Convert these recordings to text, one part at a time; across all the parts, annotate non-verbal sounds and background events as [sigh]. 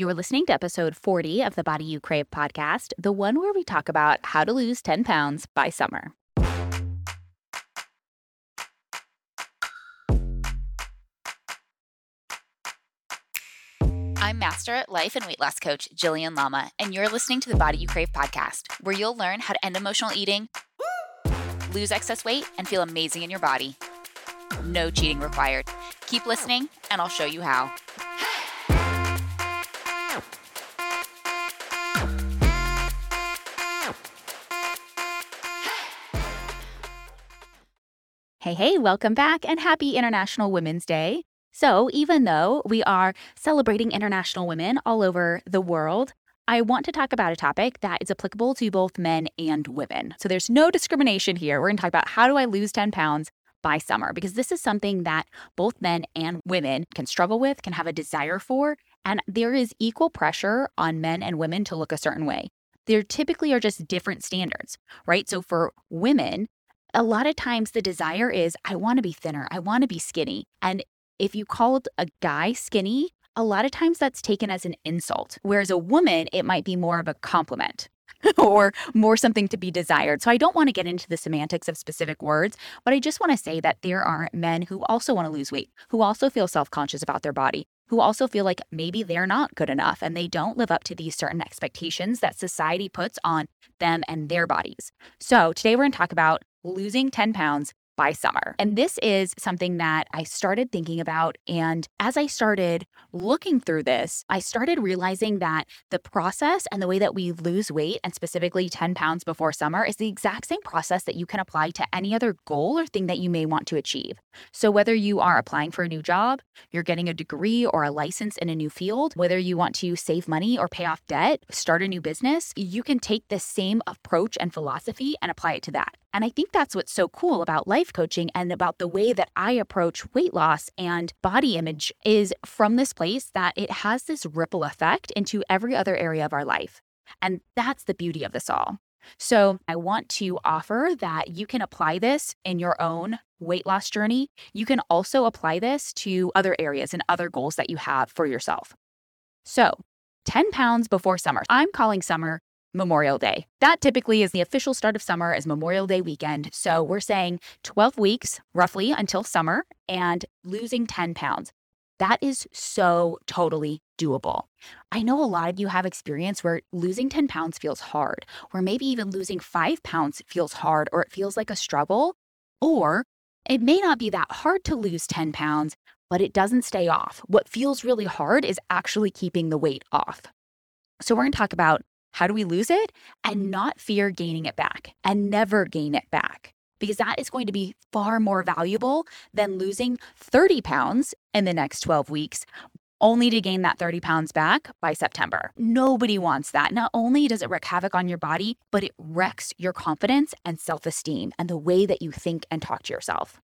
You're listening to episode 40 of the Body You Crave podcast, the one where we talk about how to lose 10 pounds by summer. I'm Master at Life and Weight Loss Coach Jillian Lama, and you're listening to the Body You Crave podcast, where you'll learn how to end emotional eating, lose excess weight, and feel amazing in your body. No cheating required. Keep listening, and I'll show you how. Hey, hey, welcome back and happy International Women's Day. So, even though we are celebrating international women all over the world, I want to talk about a topic that is applicable to both men and women. So, there's no discrimination here. We're going to talk about how do I lose 10 pounds by summer, because this is something that both men and women can struggle with, can have a desire for, and there is equal pressure on men and women to look a certain way. There typically are just different standards, right? So, for women, a lot of times the desire is, I want to be thinner, I want to be skinny. And if you called a guy skinny, a lot of times that's taken as an insult. Whereas a woman, it might be more of a compliment. [laughs] or more something to be desired. So I don't want to get into the semantics of specific words, but I just want to say that there are men who also want to lose weight, who also feel self conscious about their body, who also feel like maybe they're not good enough and they don't live up to these certain expectations that society puts on them and their bodies. So today we're going to talk about losing 10 pounds by summer. And this is something that I started thinking about. And as I started looking through this, I started realizing that the process and the way that we lose weight, and specifically 10 pounds before summer, is the exact same process that you can apply to any other goal or thing that you may want to achieve. So, whether you are applying for a new job, you're getting a degree or a license in a new field, whether you want to save money or pay off debt, start a new business, you can take the same approach and philosophy and apply it to that. And I think that's what's so cool about life coaching and about the way that I approach weight loss and body image is from this place that it has this ripple effect into every other area of our life. And that's the beauty of this all. So, I want to offer that you can apply this in your own weight loss journey. You can also apply this to other areas and other goals that you have for yourself. So, 10 pounds before summer. I'm calling summer Memorial Day. That typically is the official start of summer as Memorial Day weekend. So we're saying 12 weeks roughly until summer and losing 10 pounds. That is so totally doable. I know a lot of you have experience where losing 10 pounds feels hard, or maybe even losing five pounds feels hard, or it feels like a struggle. Or it may not be that hard to lose 10 pounds, but it doesn't stay off. What feels really hard is actually keeping the weight off. So, we're going to talk about how do we lose it? And mm-hmm. not fear gaining it back and never gain it back because that is going to be far more valuable than losing 30 pounds in the next 12 weeks, only to gain that 30 pounds back by September. Nobody wants that. Not only does it wreak havoc on your body, but it wrecks your confidence and self esteem and the way that you think and talk to yourself.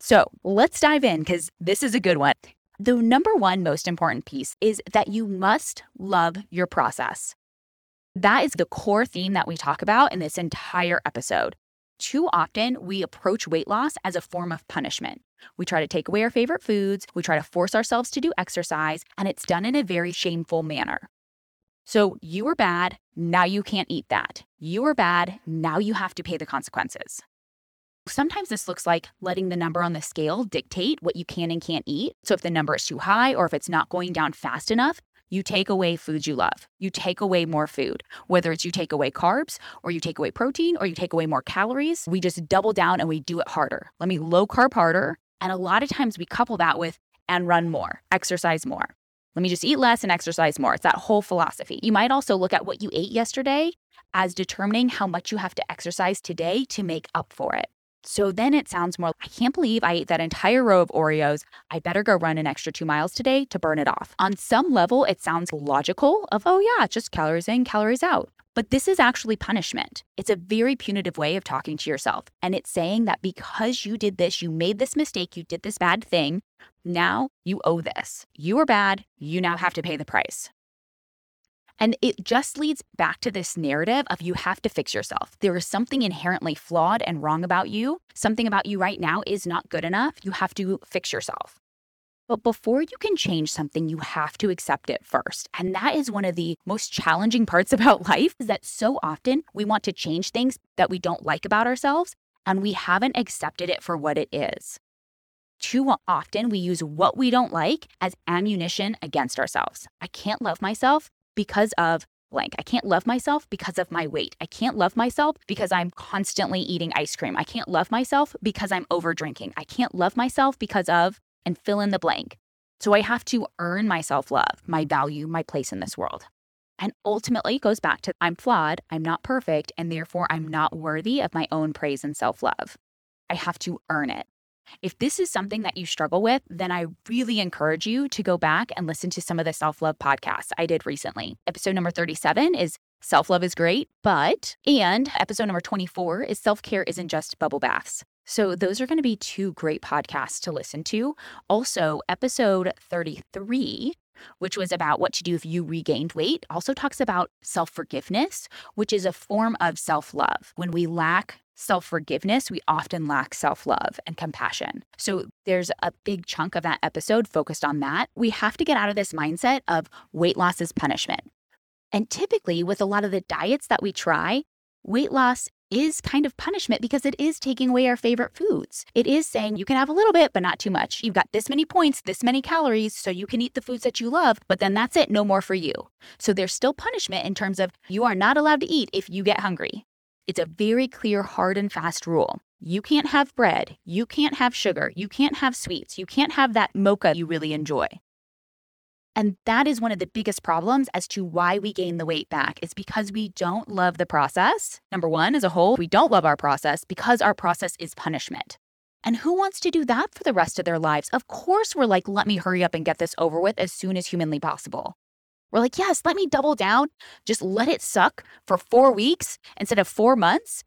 So let's dive in because this is a good one. The number one most important piece is that you must love your process. That is the core theme that we talk about in this entire episode. Too often, we approach weight loss as a form of punishment. We try to take away our favorite foods, we try to force ourselves to do exercise, and it's done in a very shameful manner. So, you were bad, now you can't eat that. You were bad, now you have to pay the consequences. Sometimes this looks like letting the number on the scale dictate what you can and can't eat. So, if the number is too high or if it's not going down fast enough, you take away foods you love. You take away more food, whether it's you take away carbs or you take away protein or you take away more calories. We just double down and we do it harder. Let me low carb harder. And a lot of times we couple that with and run more, exercise more. Let me just eat less and exercise more. It's that whole philosophy. You might also look at what you ate yesterday as determining how much you have to exercise today to make up for it. So then it sounds more, I can't believe I ate that entire row of Oreos. I better go run an extra two miles today to burn it off. On some level, it sounds logical of, oh yeah, just calories in, calories out. But this is actually punishment. It's a very punitive way of talking to yourself. And it's saying that because you did this, you made this mistake, you did this bad thing, now you owe this. You are bad. You now have to pay the price. And it just leads back to this narrative of you have to fix yourself. There is something inherently flawed and wrong about you. Something about you right now is not good enough. You have to fix yourself. But before you can change something, you have to accept it first. And that is one of the most challenging parts [laughs] about life is that so often we want to change things that we don't like about ourselves and we haven't accepted it for what it is. Too often we use what we don't like as ammunition against ourselves. I can't love myself because of blank. I can't love myself because of my weight. I can't love myself because I'm constantly eating ice cream. I can't love myself because I'm over drinking. I can't love myself because of and fill in the blank. So I have to earn my self love, my value, my place in this world. And ultimately it goes back to I'm flawed, I'm not perfect, and therefore I'm not worthy of my own praise and self love. I have to earn it. If this is something that you struggle with, then I really encourage you to go back and listen to some of the self love podcasts I did recently. Episode number 37 is Self love is great, but, and episode number 24 is Self care isn't just bubble baths. So, those are going to be two great podcasts to listen to. Also, episode 33, which was about what to do if you regained weight, also talks about self forgiveness, which is a form of self love. When we lack self forgiveness, we often lack self love and compassion. So, there's a big chunk of that episode focused on that. We have to get out of this mindset of weight loss is punishment. And typically, with a lot of the diets that we try, weight loss is kind of punishment because it is taking away our favorite foods. It is saying you can have a little bit, but not too much. You've got this many points, this many calories, so you can eat the foods that you love, but then that's it, no more for you. So there's still punishment in terms of you are not allowed to eat if you get hungry. It's a very clear, hard and fast rule. You can't have bread. You can't have sugar. You can't have sweets. You can't have that mocha you really enjoy. And that is one of the biggest problems as to why we gain the weight back is because we don't love the process. Number one, as a whole, we don't love our process because our process is punishment. And who wants to do that for the rest of their lives? Of course, we're like, let me hurry up and get this over with as soon as humanly possible. We're like, yes, let me double down. Just let it suck for four weeks instead of four months.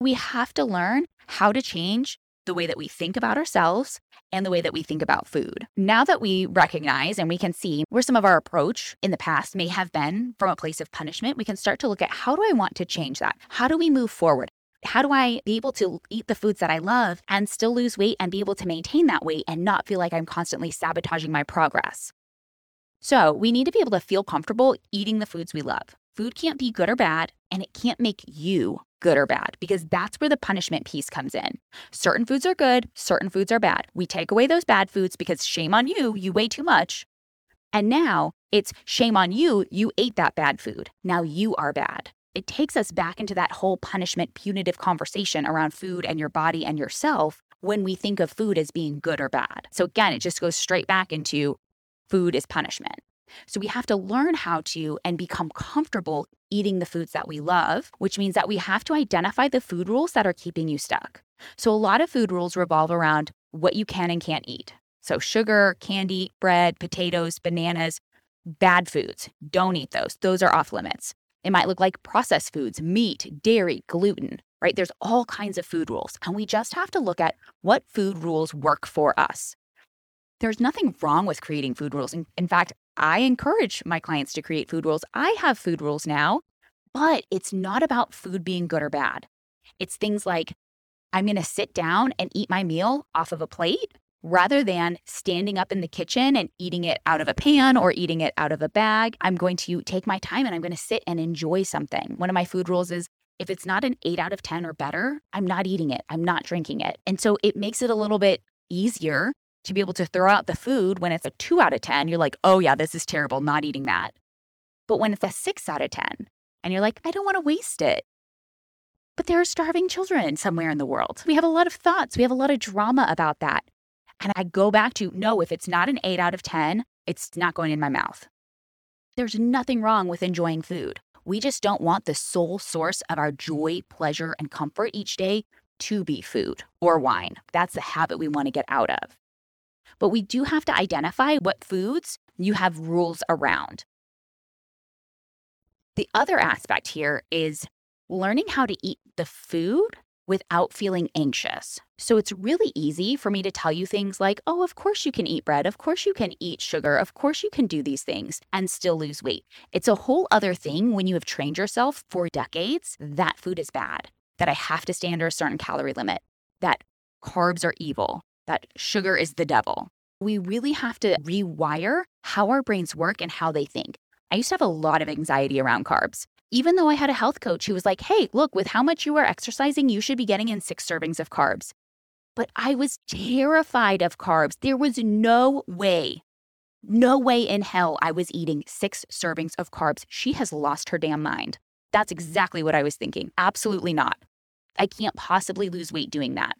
We have to learn how to change the way that we think about ourselves and the way that we think about food. Now that we recognize and we can see where some of our approach in the past may have been from a place of punishment, we can start to look at how do I want to change that? How do we move forward? How do I be able to eat the foods that I love and still lose weight and be able to maintain that weight and not feel like I'm constantly sabotaging my progress? So, we need to be able to feel comfortable eating the foods we love. Food can't be good or bad, and it can't make you good or bad because that's where the punishment piece comes in. Certain foods are good, certain foods are bad. We take away those bad foods because shame on you, you weigh too much. And now it's shame on you, you ate that bad food. Now you are bad. It takes us back into that whole punishment punitive conversation around food and your body and yourself when we think of food as being good or bad. So again, it just goes straight back into food is punishment. So we have to learn how to and become comfortable eating the foods that we love, which means that we have to identify the food rules that are keeping you stuck. So a lot of food rules revolve around what you can and can't eat. So sugar, candy, bread, potatoes, bananas, bad foods. Don't eat those. Those are off limits. It might look like processed foods, meat, dairy, gluten, right? There's all kinds of food rules. And we just have to look at what food rules work for us. There's nothing wrong with creating food rules. In, in fact, I encourage my clients to create food rules. I have food rules now, but it's not about food being good or bad. It's things like I'm going to sit down and eat my meal off of a plate rather than standing up in the kitchen and eating it out of a pan or eating it out of a bag. I'm going to take my time and I'm going to sit and enjoy something. One of my food rules is if it's not an eight out of 10 or better, I'm not eating it. I'm not drinking it. And so it makes it a little bit easier to be able to throw out the food when it's a two out of 10, you're like, oh, yeah, this is terrible, not eating that. But when it's a six out of 10, and you're like, I don't want to waste it. But there are starving children somewhere in the world. We have a lot of thoughts, we have a lot of drama about that. And I go back to no, if it's not an eight out of 10, it's not going in my mouth. There's nothing wrong with enjoying food. We just don't want the sole source of our joy, pleasure, and comfort each day to be food or wine. That's the habit we want to get out of. But we do have to identify what foods you have rules around. The other aspect here is learning how to eat the food without feeling anxious. So it's really easy for me to tell you things like, oh, of course you can eat bread. Of course you can eat sugar. Of course you can do these things and still lose weight. It's a whole other thing when you have trained yourself for decades that food is bad, that I have to stay under a certain calorie limit, that carbs are evil, that sugar is the devil. We really have to rewire how our brains work and how they think. I used to have a lot of anxiety around carbs. Even though I had a health coach who was like, hey, look, with how much you are exercising, you should be getting in six servings of carbs. But I was terrified of carbs. There was no way, no way in hell I was eating six servings of carbs. She has lost her damn mind. That's exactly what I was thinking. Absolutely not. I can't possibly lose weight doing that.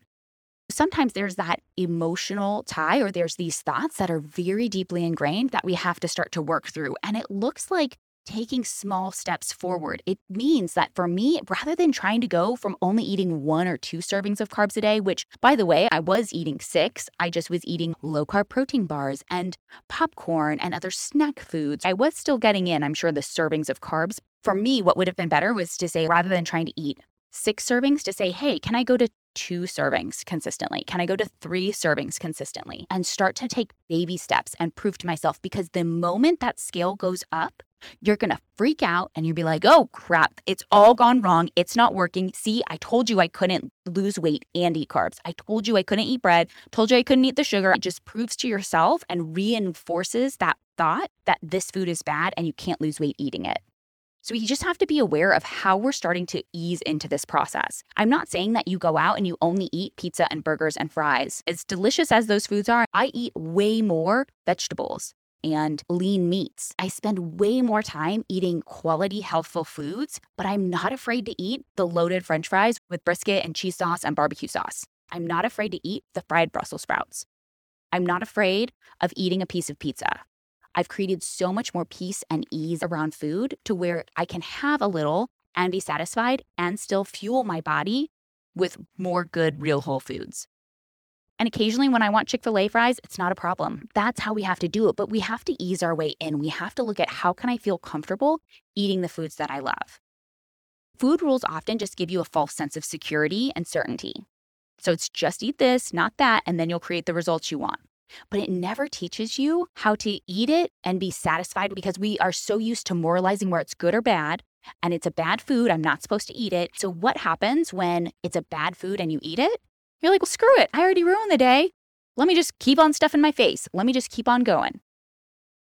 Sometimes there's that emotional tie, or there's these thoughts that are very deeply ingrained that we have to start to work through. And it looks like taking small steps forward. It means that for me, rather than trying to go from only eating one or two servings of carbs a day, which by the way, I was eating six, I just was eating low carb protein bars and popcorn and other snack foods. I was still getting in, I'm sure, the servings of carbs. For me, what would have been better was to say, rather than trying to eat six servings, to say, hey, can I go to two servings consistently? Can I go to three servings consistently? And start to take baby steps and prove to myself because the moment that scale goes up, you're going to freak out and you'll be like, oh crap, it's all gone wrong. It's not working. See, I told you I couldn't lose weight and eat carbs. I told you I couldn't eat bread, told you I couldn't eat the sugar. It just proves to yourself and reinforces that thought that this food is bad and you can't lose weight eating it. So we just have to be aware of how we're starting to ease into this process. I'm not saying that you go out and you only eat pizza and burgers and fries. As delicious as those foods are, I eat way more vegetables and lean meats. I spend way more time eating quality, healthful foods, but I'm not afraid to eat the loaded french fries with brisket and cheese sauce and barbecue sauce. I'm not afraid to eat the fried Brussels sprouts. I'm not afraid of eating a piece of pizza. I've created so much more peace and ease around food to where I can have a little and be satisfied and still fuel my body with more good, real whole foods. And occasionally, when I want Chick fil A fries, it's not a problem. That's how we have to do it. But we have to ease our way in. We have to look at how can I feel comfortable eating the foods that I love. Food rules often just give you a false sense of security and certainty. So it's just eat this, not that, and then you'll create the results you want. But it never teaches you how to eat it and be satisfied because we are so used to moralizing where it's good or bad. And it's a bad food. I'm not supposed to eat it. So, what happens when it's a bad food and you eat it? You're like, well, screw it. I already ruined the day. Let me just keep on stuffing my face. Let me just keep on going.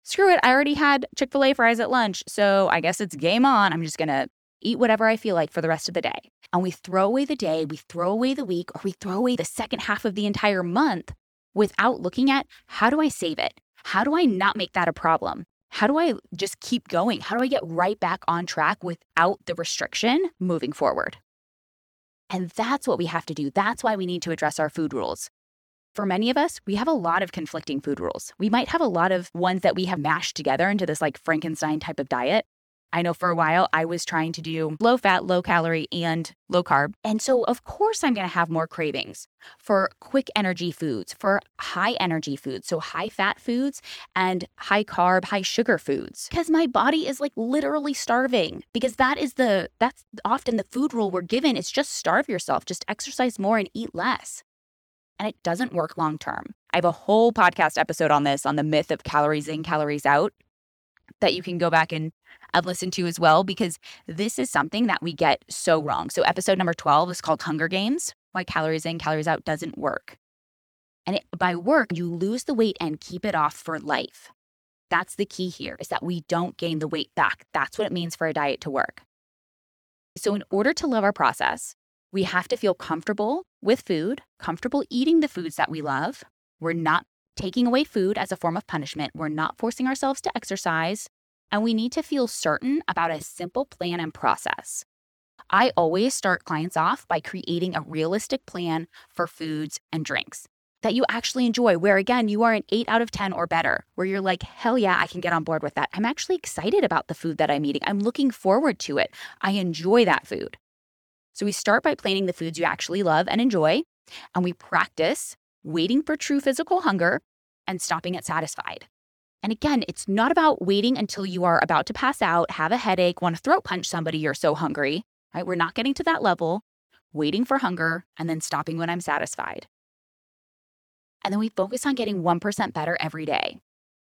Screw it. I already had Chick fil A fries at lunch. So I guess it's game on. I'm just going to eat whatever I feel like for the rest of the day. And we throw away the day, we throw away the week, or we throw away the second half of the entire month without looking at how do I save it? How do I not make that a problem? How do I just keep going? How do I get right back on track without the restriction moving forward? And that's what we have to do. That's why we need to address our food rules. For many of us, we have a lot of conflicting food rules. We might have a lot of ones that we have mashed together into this like Frankenstein type of diet. I know for a while I was trying to do low fat, low calorie, and low carb. And so, of course, I'm going to have more cravings for quick energy foods, for high energy foods. So, high fat foods and high carb, high sugar foods. Because my body is like literally starving. Because that is the, that's often the food rule we're given is just starve yourself, just exercise more and eat less. And it doesn't work long term. I have a whole podcast episode on this, on the myth of calories in, calories out, that you can go back and and listened to as well, because this is something that we get so wrong. So, episode number 12 is called Hunger Games Why Calories In, Calories Out Doesn't Work. And it, by work, you lose the weight and keep it off for life. That's the key here is that we don't gain the weight back. That's what it means for a diet to work. So, in order to love our process, we have to feel comfortable with food, comfortable eating the foods that we love. We're not taking away food as a form of punishment. We're not forcing ourselves to exercise and we need to feel certain about a simple plan and process. I always start clients off by creating a realistic plan for foods and drinks that you actually enjoy, where again, you are an eight out of 10 or better, where you're like, hell yeah, I can get on board with that. I'm actually excited about the food that I'm eating. I'm looking forward to it. I enjoy that food. So we start by planning the foods you actually love and enjoy, and we practice waiting for true physical hunger and stopping at satisfied. And again, it's not about waiting until you are about to pass out, have a headache, want to throat punch somebody, you're so hungry, right? We're not getting to that level, waiting for hunger, and then stopping when I'm satisfied. And then we focus on getting 1% better every day.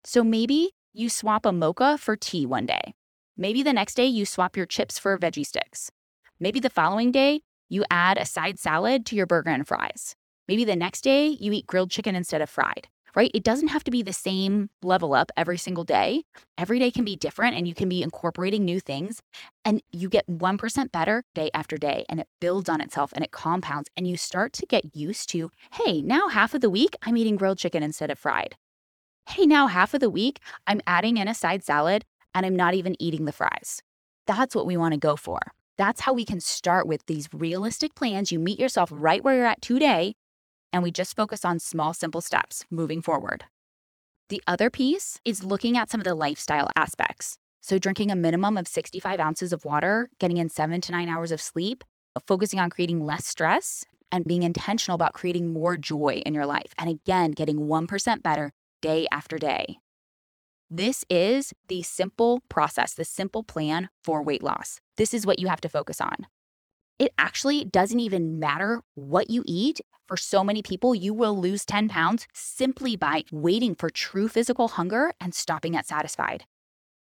So maybe you swap a mocha for tea one day. Maybe the next day you swap your chips for veggie sticks. Maybe the following day you add a side salad to your burger and fries. Maybe the next day you eat grilled chicken instead of fried right? It doesn't have to be the same level up every single day. Every day can be different and you can be incorporating new things and you get 1% better day after day and it builds on itself and it compounds and you start to get used to, hey, now half of the week I'm eating grilled chicken instead of fried. Hey, now half of the week I'm adding in a side salad and I'm not even eating the fries. That's what we want to go for. That's how we can start with these realistic plans. You meet yourself right where you're at today and we just focus on small, simple steps moving forward. The other piece is looking at some of the lifestyle aspects. So, drinking a minimum of 65 ounces of water, getting in seven to nine hours of sleep, focusing on creating less stress, and being intentional about creating more joy in your life. And again, getting 1% better day after day. This is the simple process, the simple plan for weight loss. This is what you have to focus on. It actually doesn't even matter what you eat for so many people, you will lose 10 pounds simply by waiting for true physical hunger and stopping at satisfied.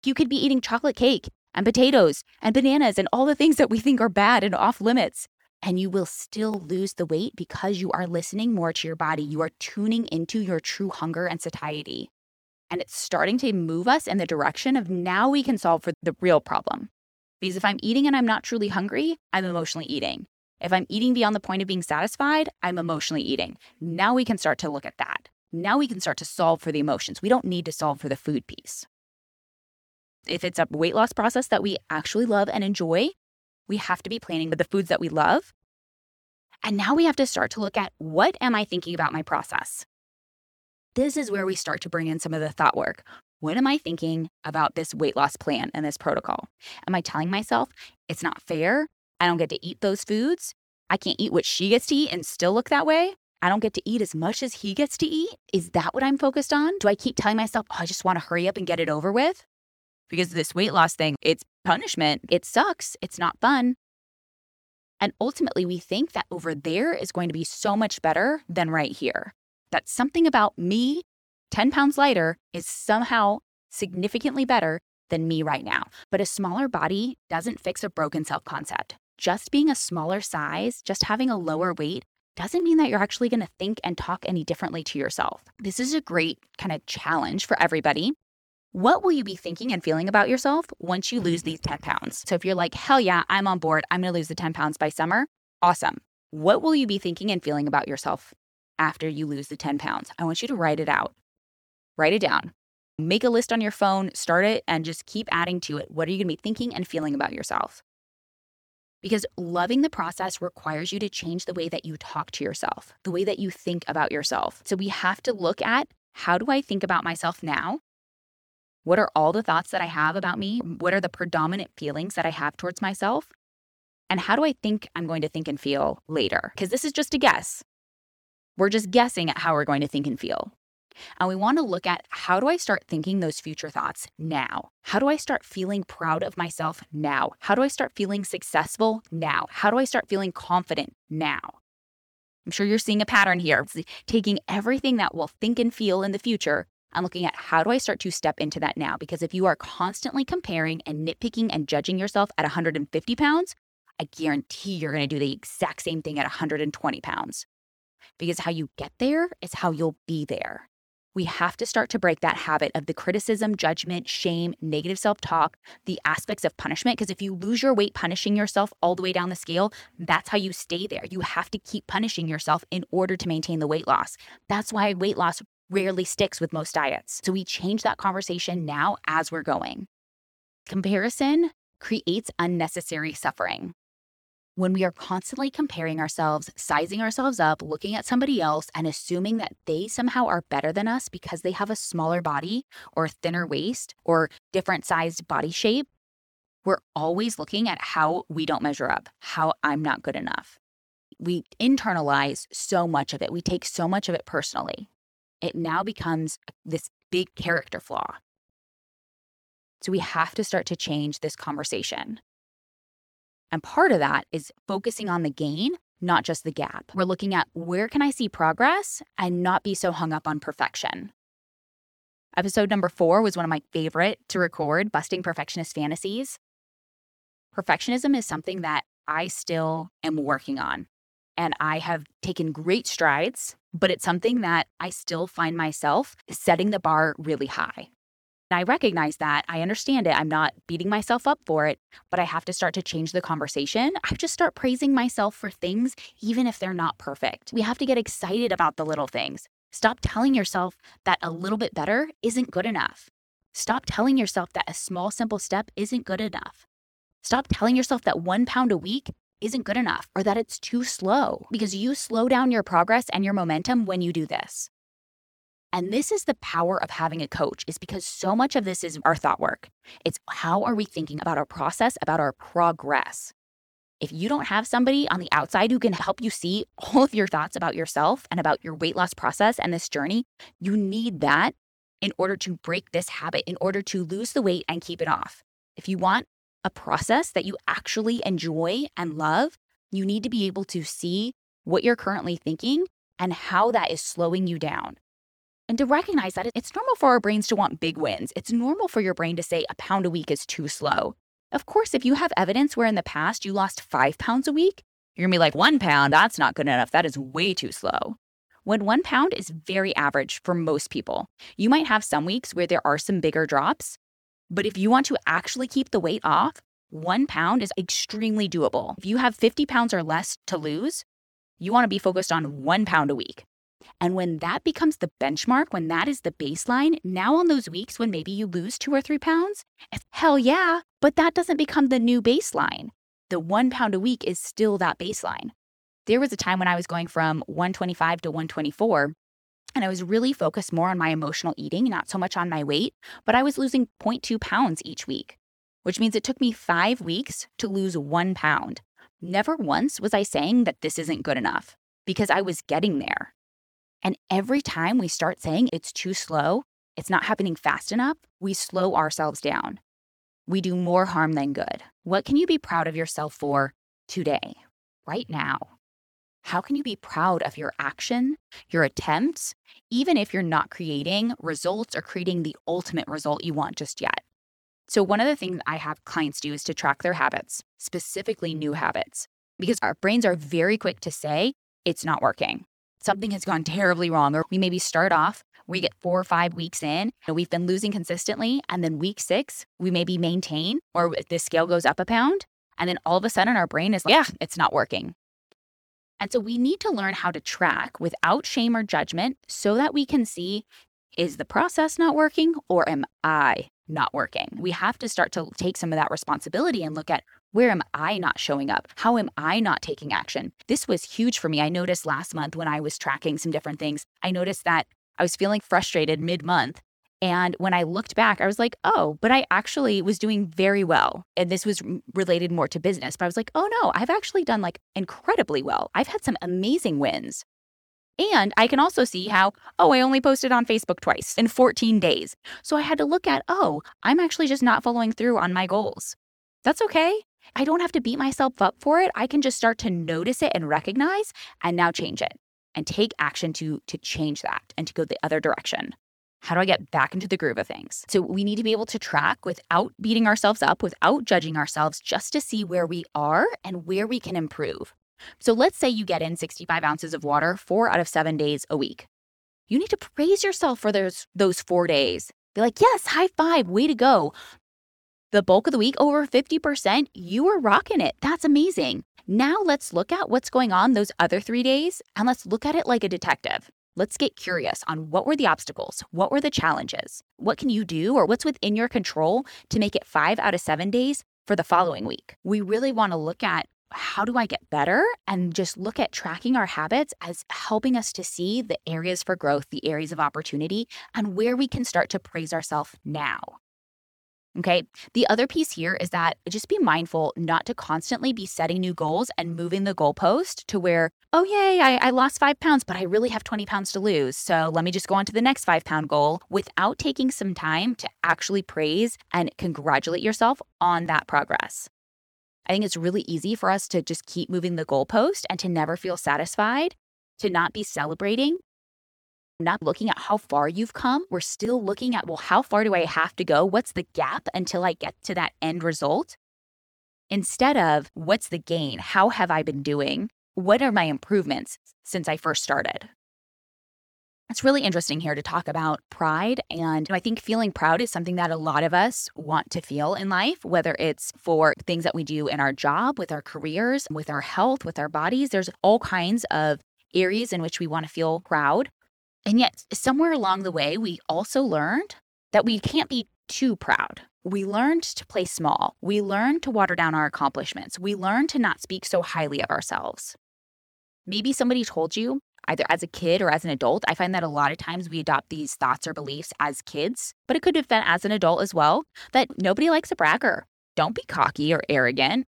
You could be eating chocolate cake and potatoes and bananas and all the things that we think are bad and off limits. And you will still lose the weight because you are listening more to your body. You are tuning into your true hunger and satiety. And it's starting to move us in the direction of now we can solve for the real problem. Because if I'm eating and I'm not truly hungry, I'm emotionally eating. If I'm eating beyond the point of being satisfied, I'm emotionally eating. Now we can start to look at that. Now we can start to solve for the emotions. We don't need to solve for the food piece. If it's a weight loss process that we actually love and enjoy, we have to be planning with the foods that we love. And now we have to start to look at what am I thinking about my process? This is where we start to bring in some of the thought work. What am I thinking about this weight loss plan and this protocol? Am I telling myself it's not fair? I don't get to eat those foods. I can't eat what she gets to eat and still look that way. I don't get to eat as much as he gets to eat. Is that what I'm focused on? Do I keep telling myself, oh, I just want to hurry up and get it over with? Because this weight loss thing, it's punishment. It sucks. It's not fun. And ultimately, we think that over there is going to be so much better than right here. That something about me, 10 pounds lighter, is somehow significantly better than me right now. But a smaller body doesn't fix a broken self concept. Just being a smaller size, just having a lower weight, doesn't mean that you're actually going to think and talk any differently to yourself. This is a great kind of challenge for everybody. What will you be thinking and feeling about yourself once you lose these 10 pounds? So if you're like, hell yeah, I'm on board, I'm going to lose the 10 pounds by summer, awesome. What will you be thinking and feeling about yourself after you lose the 10 pounds? I want you to write it out. Write it down. Make a list on your phone, start it, and just keep adding to it. What are you going to be thinking and feeling about yourself? Because loving the process requires you to change the way that you talk to yourself, the way that you think about yourself. So we have to look at how do I think about myself now? What are all the thoughts that I have about me? What are the predominant feelings that I have towards myself? And how do I think I'm going to think and feel later? Because this is just a guess. We're just guessing at how we're going to think and feel. And we want to look at how do I start thinking those future thoughts now? How do I start feeling proud of myself now? How do I start feeling successful now? How do I start feeling confident now? I'm sure you're seeing a pattern here. It's taking everything that we'll think and feel in the future and looking at how do I start to step into that now? Because if you are constantly comparing and nitpicking and judging yourself at 150 pounds, I guarantee you're going to do the exact same thing at 120 pounds. Because how you get there is how you'll be there we have to start to break that habit of the criticism, judgment, shame, negative self talk, the aspects of punishment. Because if you lose your weight punishing yourself all the way down the scale, that's how you stay there. You have to keep punishing yourself in order to maintain the weight loss. That's why weight loss rarely sticks with most diets. So we change that conversation now as we're going. Comparison creates unnecessary suffering when we are constantly comparing ourselves, sizing ourselves up, looking at somebody else, and assuming that they somehow are better than us because they have a smaller body or thinner waist or different sized body shape, we're always looking at how we don't measure up, how I'm not good enough. We internalize so much of it, we take so much of it personally. It now becomes this big character flaw. So we have to start to change this conversation. And part of that is focusing on the gain, not just the gap. We're looking at where can I see progress and not be so hung up on perfection. Episode number four was one of my favorite to record, Busting Perfectionist Fantasies. Perfectionism is something that I still am working on. and I have taken great strides, but it's something that I still find myself setting the bar really high. And I recognize that. I understand it. I'm not beating myself up for it, but I have to start to change the conversation. I just start praising myself for things, even if they're not perfect. We have to get excited about the little things. Stop telling yourself that a little bit better isn't good enough. Stop telling yourself that a small, simple step isn't good enough. Stop telling yourself that one pound a week isn't good enough or that it's too slow because you slow down your progress and your momentum when you do this. And this is the power of having a coach is because so much of this is our thought work. It's how are we thinking about our process, about our progress. If you don't have somebody on the outside who can help you see all of your thoughts about yourself and about your weight loss process and this journey, you need that in order to break this habit, in order to lose the weight and keep it off. If you want a process that you actually enjoy and love, you need to be able to see what you're currently thinking and how that is slowing you down and to recognize that it's normal for our brains to want big wins. It's normal for your brain to say a pound a week is too slow. Of course, if you have evidence where in the past you lost five pounds a week, you're gonna be like, one pound, that's not good enough. That is way too slow. When one pound is very average for most people, you might have some weeks where there are some bigger drops. But if you want to actually keep the weight off, one pound is extremely doable. If you have 50 pounds or less to lose, you wanna be focused on one pound a week. And when that becomes the benchmark, when that is the baseline, now on those weeks when maybe you lose two or three pounds, hell yeah, but that doesn't become the new baseline. The one pound a week is still that baseline. There was a time when I was going from 125 to 124, and I was really focused more on my emotional eating, not so much on my weight, but I was losing 0.2 pounds each week, which means it took me five weeks to lose one pound. Never once was I saying that this isn't good enough because I was getting there. And every time we start saying it's too slow, it's not happening fast enough, we slow ourselves down. We do more harm than good. What can you be proud of yourself for today, right now? How can you be proud of your action, your attempts, even if you're not creating results or creating the ultimate result you want just yet? So, one of the things I have clients do is to track their habits, specifically new habits, because our brains are very quick to say it's not working something has gone terribly wrong, or we maybe start off, we get four or five weeks in, we've been losing consistently, and then week six, we maybe maintain, or the scale goes up a pound, and then all of a sudden our brain is like, yeah, it's not working. And so we need to learn how to track without shame or judgment so that we can see is the process not working or am I not working? We have to start to take some of that responsibility and look at where am I not showing up? How am I not taking action? This was huge for me. I noticed last month when I was tracking some different things, I noticed that I was feeling frustrated mid month. And when I looked back, I was like, oh, but I actually was doing very well. And this was related more to business. But I was like, oh no, I've actually done like incredibly well. I've had some amazing wins. And I can also see how, oh, I only posted on Facebook twice in 14 days. So I had to look at, oh, I'm actually just not following through on my goals. That's okay. I don't have to beat myself up for it. I can just start to notice it and recognize and now change it and take action to to change that and to go the other direction. How do I get back into the groove of things? So we need to be able to track without beating ourselves up, without judging ourselves, just to see where we are and where we can improve. So let's say you get in 65 ounces of water four out of seven days a week. You need to praise yourself for those, those four days. Be like, yes, high five, way to go the bulk of the week, over 50%, you were rocking it. That's amazing. Now let's look at what's going on those other three days and let's look at it like a detective. Let's get curious on what were the obstacles? What were the challenges? What can you do or what's within your control to make it five out of seven days for the following week? We really want to look at how do I get better? And just look at tracking our habits as helping us to see the areas for growth, the areas of opportunity, and where we can start to praise ourselves now. Okay. The other piece here is that just be mindful not to constantly be setting new goals and moving the goalpost to where, oh, yay, I, I, lost five pounds, but I really have 20 pounds to lose. So let me just go on to the next five pound goal without taking some time to actually praise and congratulate yourself on that progress. I think it's really easy for us to just keep moving the goalpost and to never feel satisfied, to not be celebrating not looking at how far you've come. We're still looking at, well, how far do I have to go? What's the gap until I get to that end result? Instead of, what's the gain? How have I been doing? what are my improvements since I first started? It's really interesting here to talk about pride. And I think feeling proud is something that a lot of us want to feel in life, whether it's for things that we do in our job, with our careers, with our health, with our bodies. There's all kinds of areas in which we want to feel proud. And yet, somewhere along the way, we also learned that we can't be too proud. We learned to play small. We learned to water down our accomplishments. We learned to not speak so highly of ourselves. Maybe somebody told you, either as a kid or as an adult. I find that a lot of times we adopt these thoughts or beliefs as kids, but it could have been as an adult as well that nobody likes a bragger. Don't be cocky or arrogant.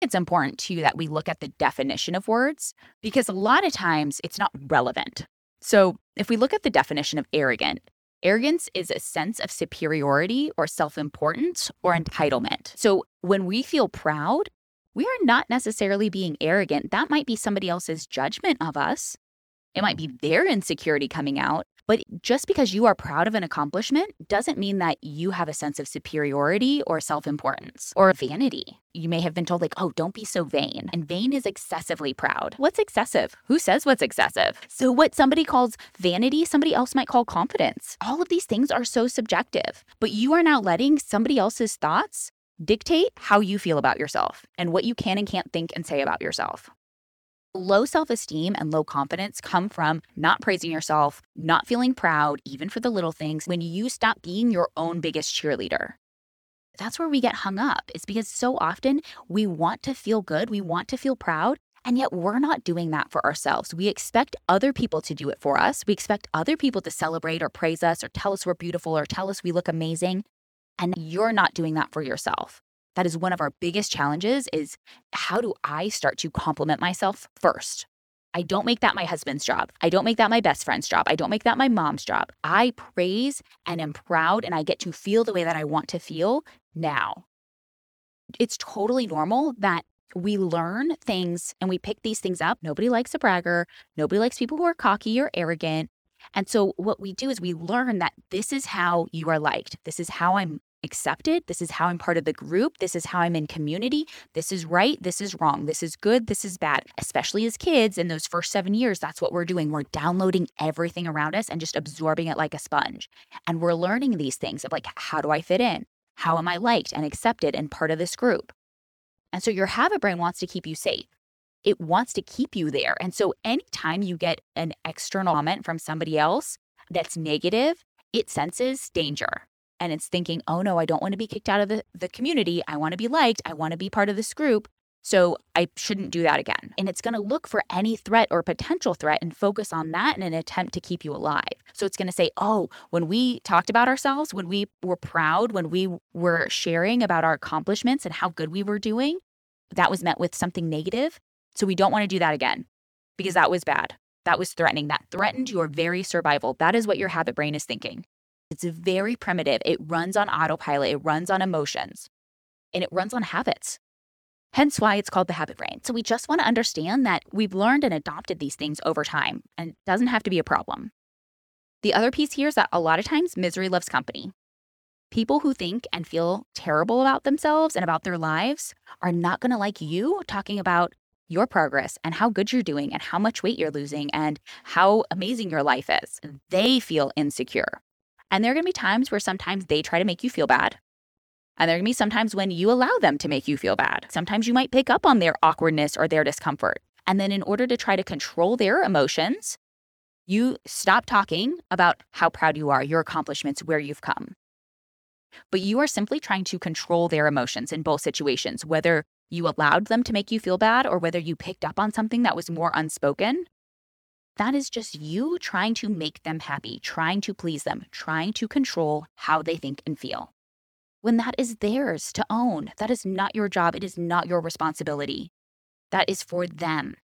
It's important too that we look at the definition of words because a lot of times it's not relevant. So, if we look at the definition of arrogant, arrogance is a sense of superiority or self importance or entitlement. So, when we feel proud, we are not necessarily being arrogant. That might be somebody else's judgment of us. It might be their insecurity coming out. But just because you are proud of an accomplishment doesn't mean that you have a sense of superiority or self importance or vanity. You may have been told, like, oh, don't be so vain. And vain is excessively proud. What's excessive? Who says what's excessive? So, what somebody calls vanity, somebody else might call confidence. All of these things are so subjective. But you are now letting somebody else's thoughts dictate how you feel about yourself and what you can and can't think and say about yourself. Low self esteem and low confidence come from not praising yourself, not feeling proud, even for the little things, when you stop being your own biggest cheerleader. That's where we get hung up, is because so often we want to feel good, we want to feel proud, and yet we're not doing that for ourselves. We expect other people to do it for us. We expect other people to celebrate or praise us or tell us we're beautiful or tell us we look amazing. And you're not doing that for yourself that is one of our biggest challenges is how do I start to compliment myself first? I don't make that my husband's job. I don't make that my best friend's job. I don't make that my mom's job. I praise and am proud and I get to feel the way that I want to feel now. It's totally normal that we learn things and we pick these things up. Nobody likes a bragger. Nobody likes people who are cocky or arrogant. And so, what we do is we learn that this is how you are liked. This is how I'm accepted. This is how I'm part of the group. This is how I'm in community. This is right. This is wrong. This is good. This is bad. Especially as kids in those first seven years, that's what we're doing. We're downloading everything around us and just absorbing it like a sponge. And we're learning these things of like, how do I fit in? How am I liked and accepted and part of this group? And so your habit brain wants to keep you safe. It wants to keep you there. And so anytime you get an external comment from somebody else that's negative, it senses danger and it's thinking, oh no, I don't want to be kicked out of the, the community. I want to be liked. I want to be part of this group. So I shouldn't do that again. And it's going to look for any threat or potential threat and focus on that in an attempt to keep you alive. So it's going to say, oh, when we talked about ourselves, when we were proud, when we were sharing about our accomplishments and how good we were doing, that was met with something negative. So we don't want to do that again because that was bad. That was threatening. That threatened your very survival. That is what your habit brain is thinking. It's very primitive. It runs on autopilot, it runs on emotions, and it runs on habits. Hence why it's called the habit brain. So we just want to understand that we've learned and adopted these things over time, and it doesn't have to be a problem. The other piece here is that a lot of times misery loves company. People who think and feel terrible about themselves and about their lives are not going to like you talking about your progress and how good you're doing and how much weight you're losing and how amazing your life is. They feel insecure. And there are going to be times where sometimes they try to make you feel bad. And there are going to be sometimes when you allow them to make you feel bad. Sometimes you might pick up on their awkwardness or their discomfort. And then, in order to try to control their emotions, you stop talking about how proud you are, your accomplishments, where you've come. But you are simply trying to control their emotions in both situations, whether you allowed them to make you feel bad or whether you picked up on something that was more unspoken that is just you trying to make them happy, trying to please them, trying to control how they think and feel. When that is theirs to own, that is not your job. It is not your responsibility. That is for them.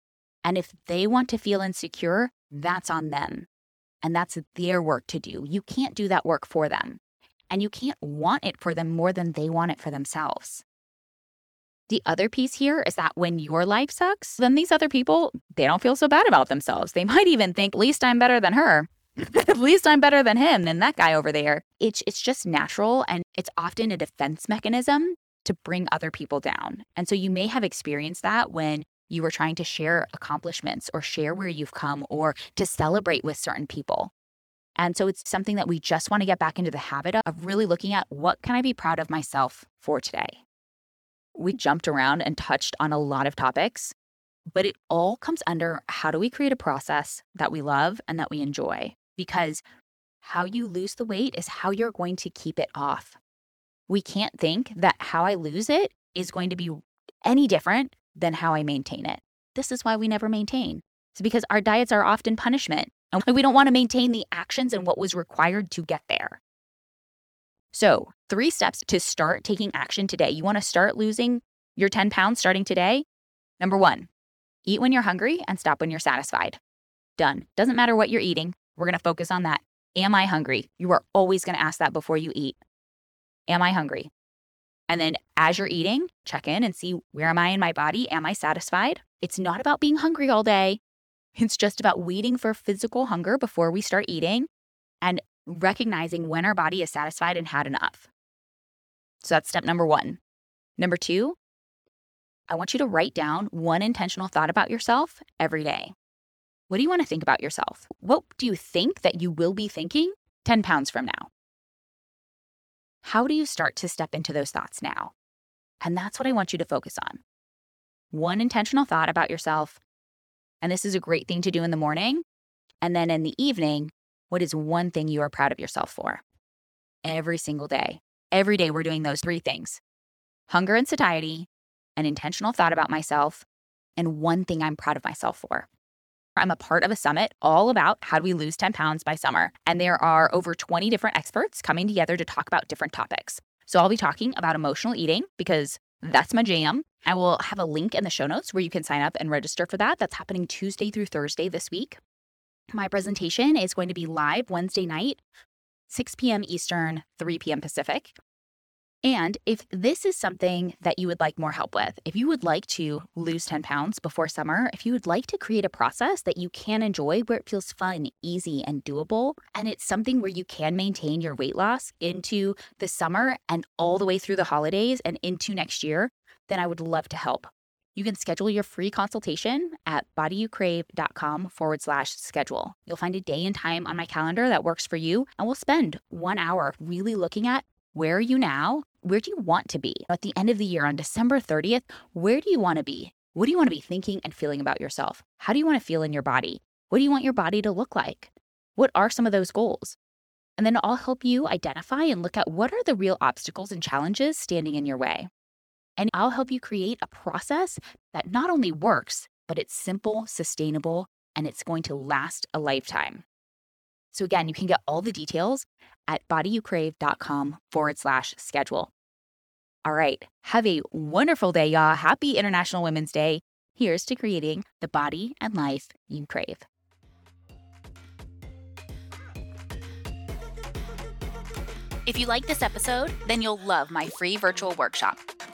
And if they want to feel insecure, that's on them. And that's their work to do. You can't do that work for them. And you can't want it for them more than they want it for themselves. The other piece here is that when your life sucks, then these other people, they don't feel so bad about themselves. They [laughs] might even think, at least I'm better than her. [laughs] at least I'm better than him, than that guy over there. It's, it's just natural and it's often a defense mechanism to bring other people down. And so you may have experienced that when you were trying to share accomplishments or share where you've come or to celebrate with certain people. And so it's something that we just want to get back into the habit of really looking at what can I be proud of myself for today? We jumped around and touched on a lot of topics, but it all comes under how do we create a process that we love and that we enjoy? Because how you lose the weight is how you're going to keep it off. We can't think that how I lose it is going to be any different than how I maintain it. This is why we never maintain. It's because our diets are often punishment and we don't want to maintain the actions and what was required to get there. So, three steps to start taking action today. You want to start losing your 10 pounds starting today? Number one, eat when you're hungry and stop when you're satisfied. Done. Doesn't matter what you're eating. We're going to focus on that. Am I hungry? You are always going to ask that before you eat. Am I hungry? And then as you're eating, check in and see where am I in my body? Am I satisfied? It's not about being hungry all day. It's just about waiting for physical hunger before we start eating and recognizing when our body is satisfied and had enough. So that's step number one. Number two, I want you to write down one intentional thought about yourself every day. What do you want to think about yourself? What do you think that you will be thinking 10 pounds from now? How do you start to step into those thoughts now? And that's what I want you to focus on. One intentional thought about yourself. And this is a great thing to do in the morning. And then in the evening, what is one thing you are proud of yourself for? Every single day. Every day, we're doing those three things hunger and satiety, an intentional thought about myself, and one thing I'm proud of myself for. I'm a part of a summit all about how do we lose 10 pounds by summer. And there are over 20 different experts coming together to talk about different topics. So I'll be talking about emotional eating because that's my jam. I will have a link in the show notes where you can sign up and register for that. That's happening Tuesday through Thursday this week. My presentation is going to be live Wednesday night, 6 p.m. Eastern, 3 p.m. Pacific. And if this is something that you would like more help with, if you would like to lose 10 pounds before summer, if you would like to create a process that you can enjoy where it feels fun, easy, and doable, and it's something where you can maintain your weight loss into the summer and all the way through the holidays and into next year, then I would love to help. You can schedule your free consultation at bodyyoucrave.com forward slash schedule. You'll find a day and time on my calendar that works for you, and we'll spend one hour really looking at where are you now? Where do you want to be? At the end of the year on December 30th, where do you want to be? What do you want to be thinking and feeling about yourself? How do you want to feel in your body? What do you want your body to look like? What are some of those goals? And then I'll help you identify and look at what are the real obstacles and challenges standing in your way. And I'll help you create a process that not only works, but it's simple, sustainable, and it's going to last a lifetime. So again, you can get all the details at bodyyoucrave.com forward slash schedule. All right. Have a wonderful day, y'all. Happy International Women's Day. Here's to creating the body and life you crave. If you like this episode, then you'll love my free virtual workshop